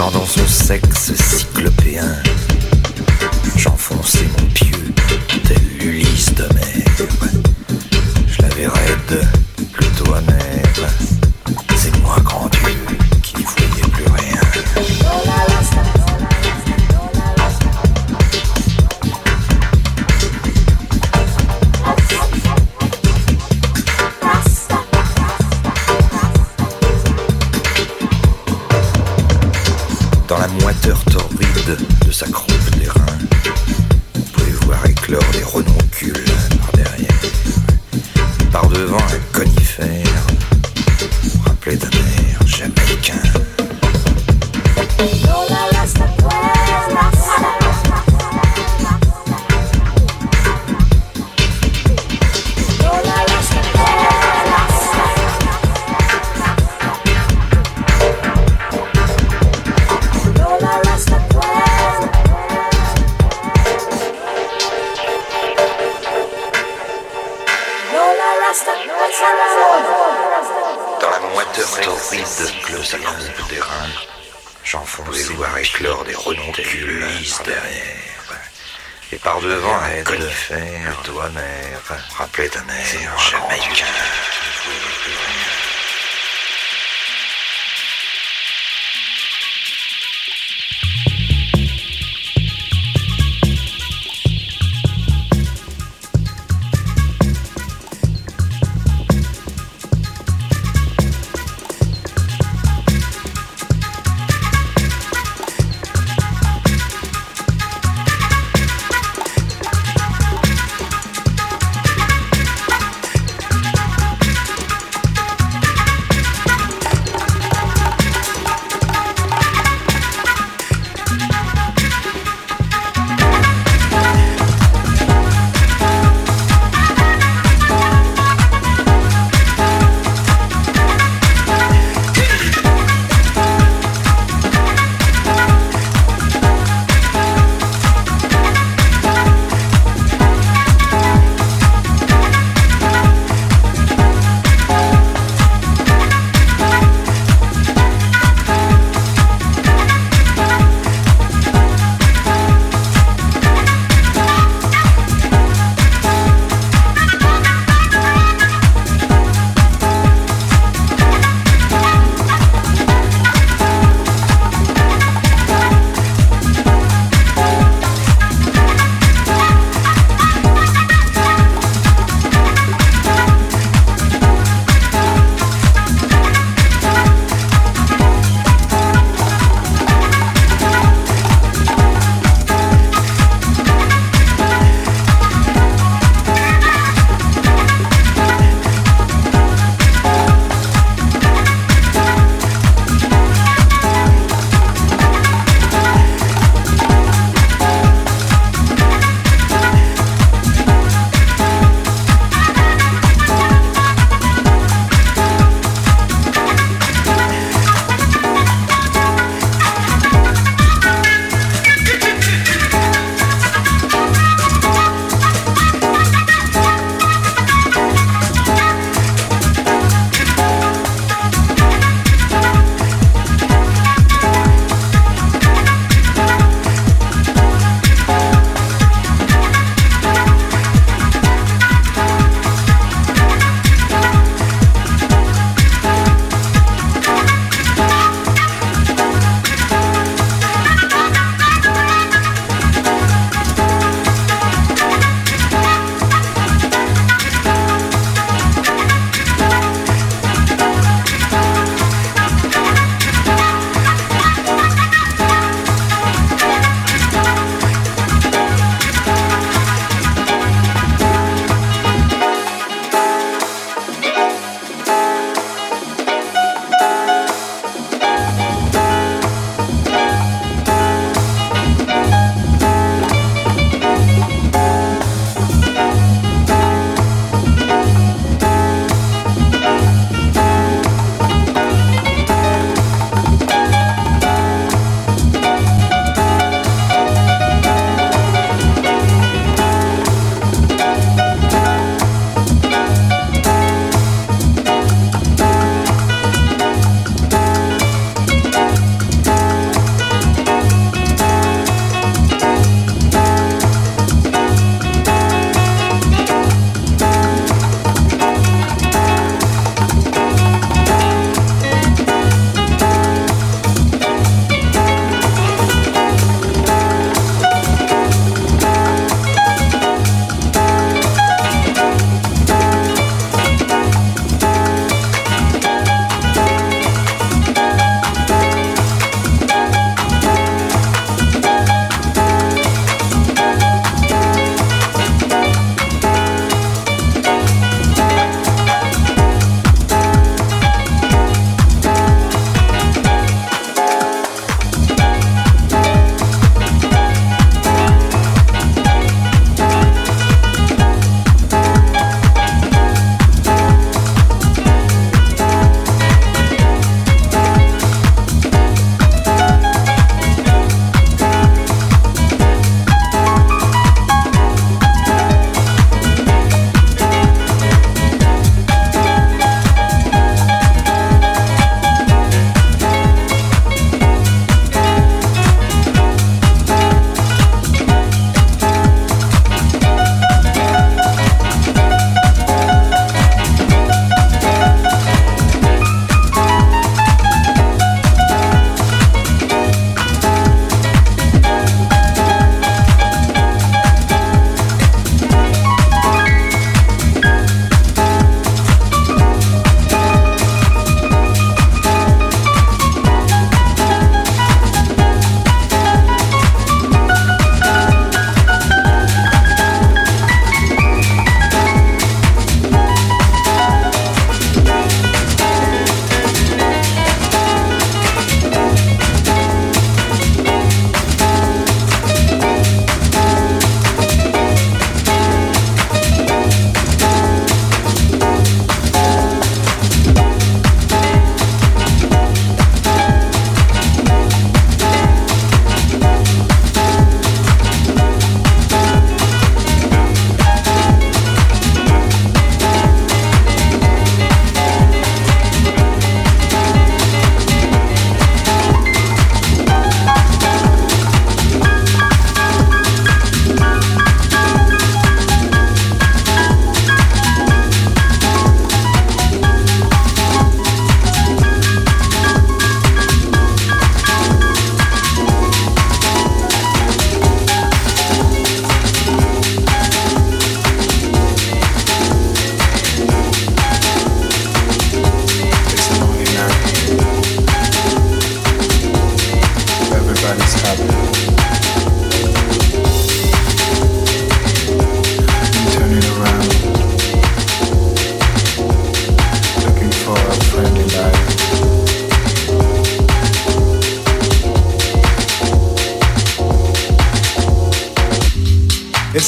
quand dans son sexe cyclopéen, j'enfonçais mon pieu tel Ulysse de mer. Je l'avais raide, plutôt amère, c'est moi grand acteur torride de sa croix. 哎，多呢。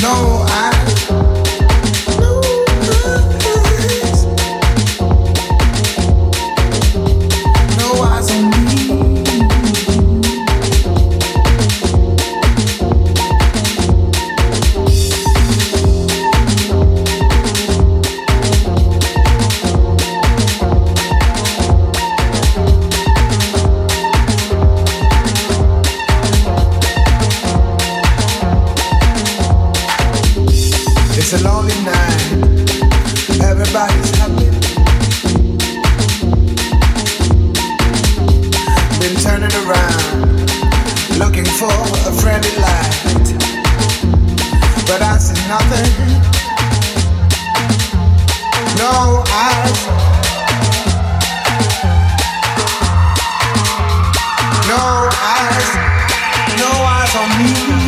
No, looking for a friendly light, but I see nothing. No eyes. No eyes. No eyes on me.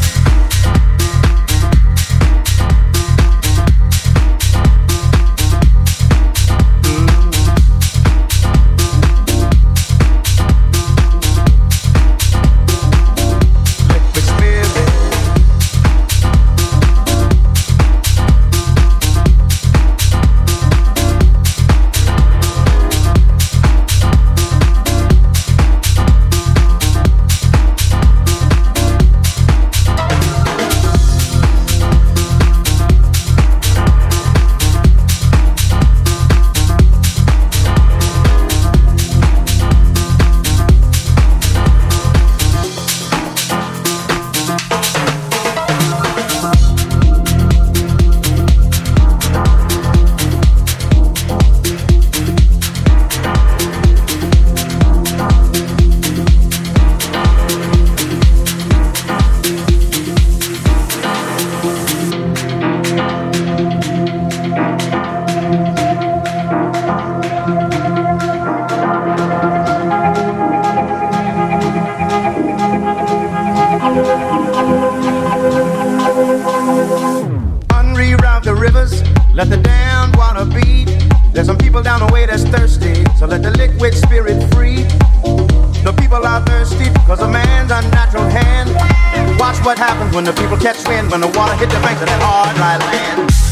what happens when the people catch wind, when the water hit the banks of that hard, dry land.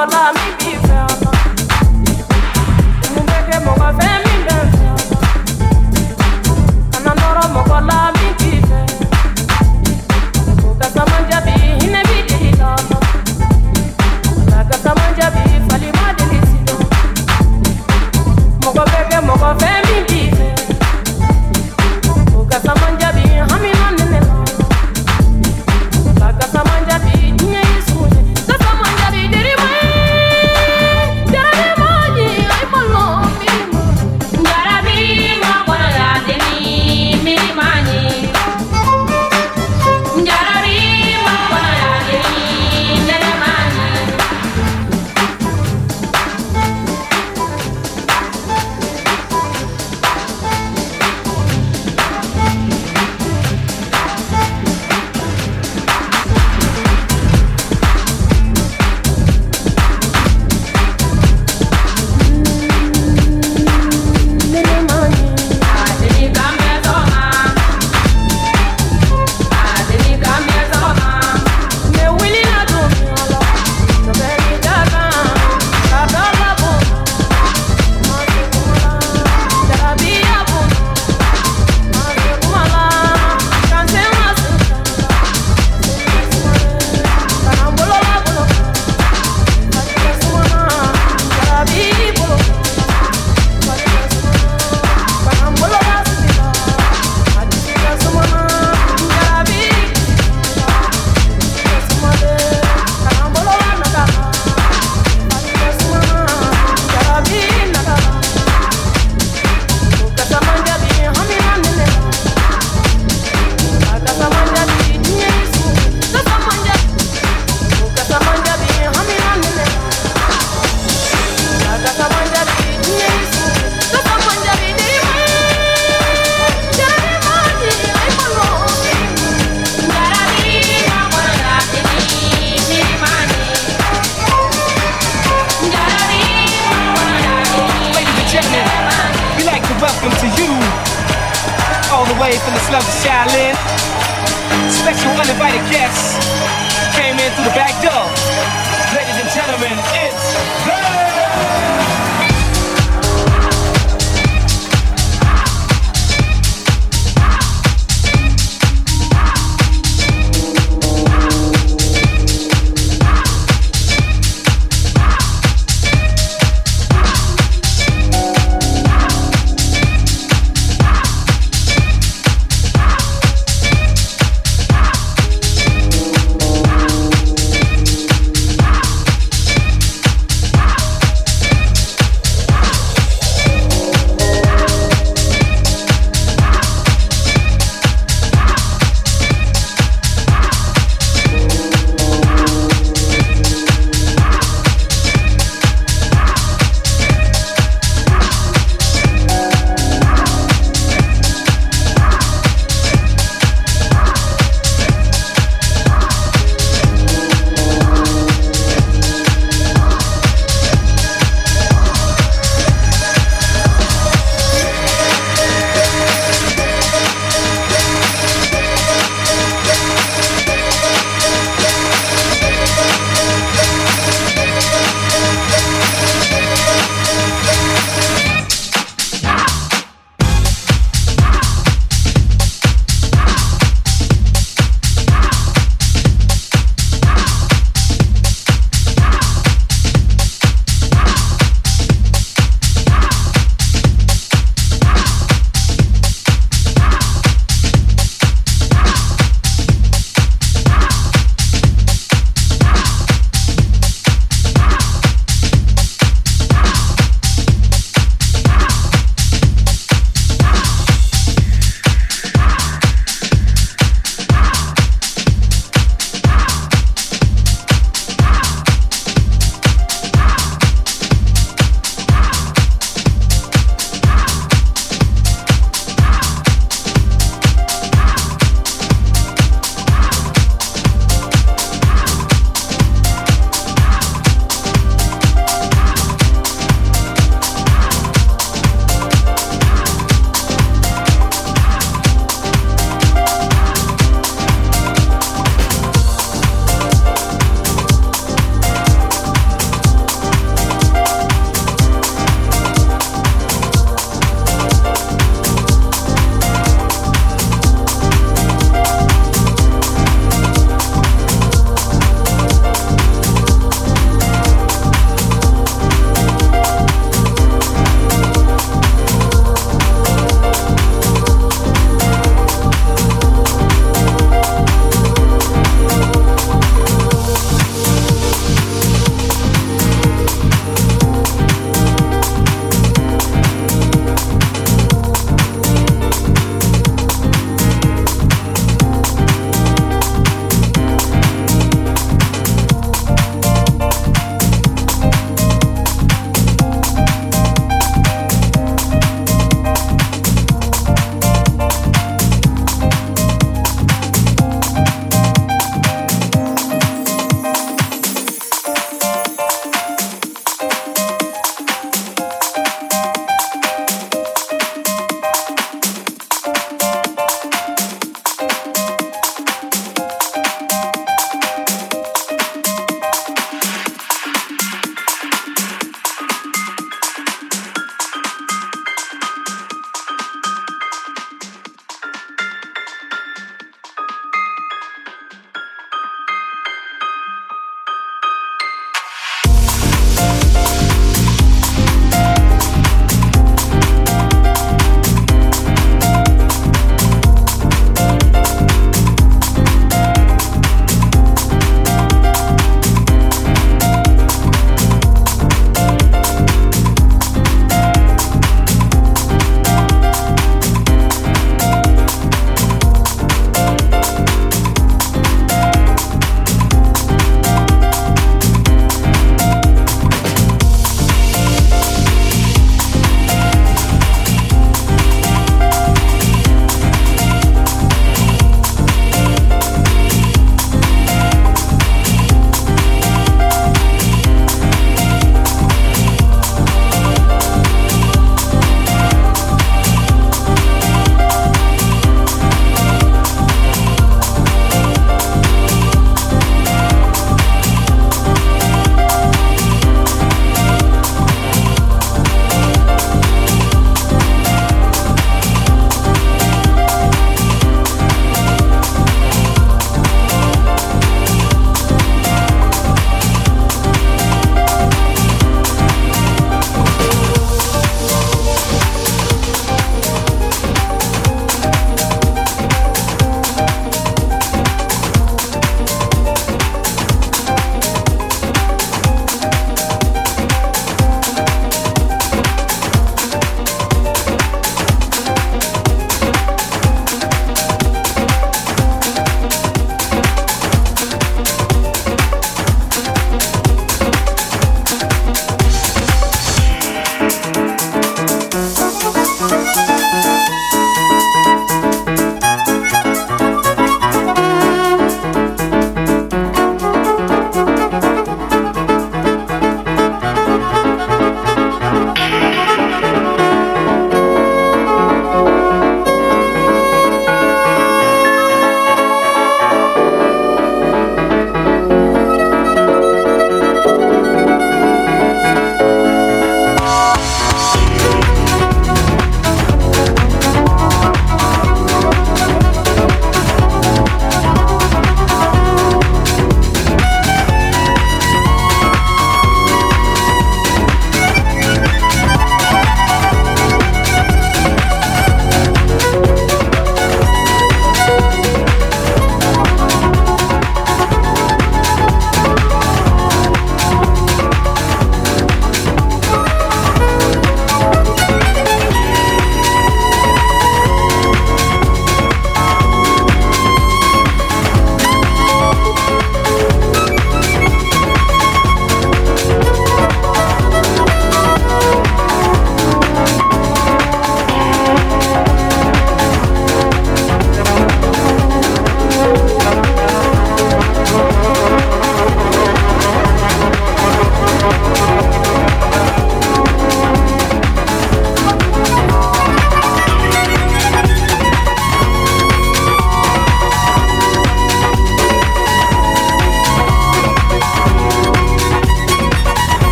Uninvited guests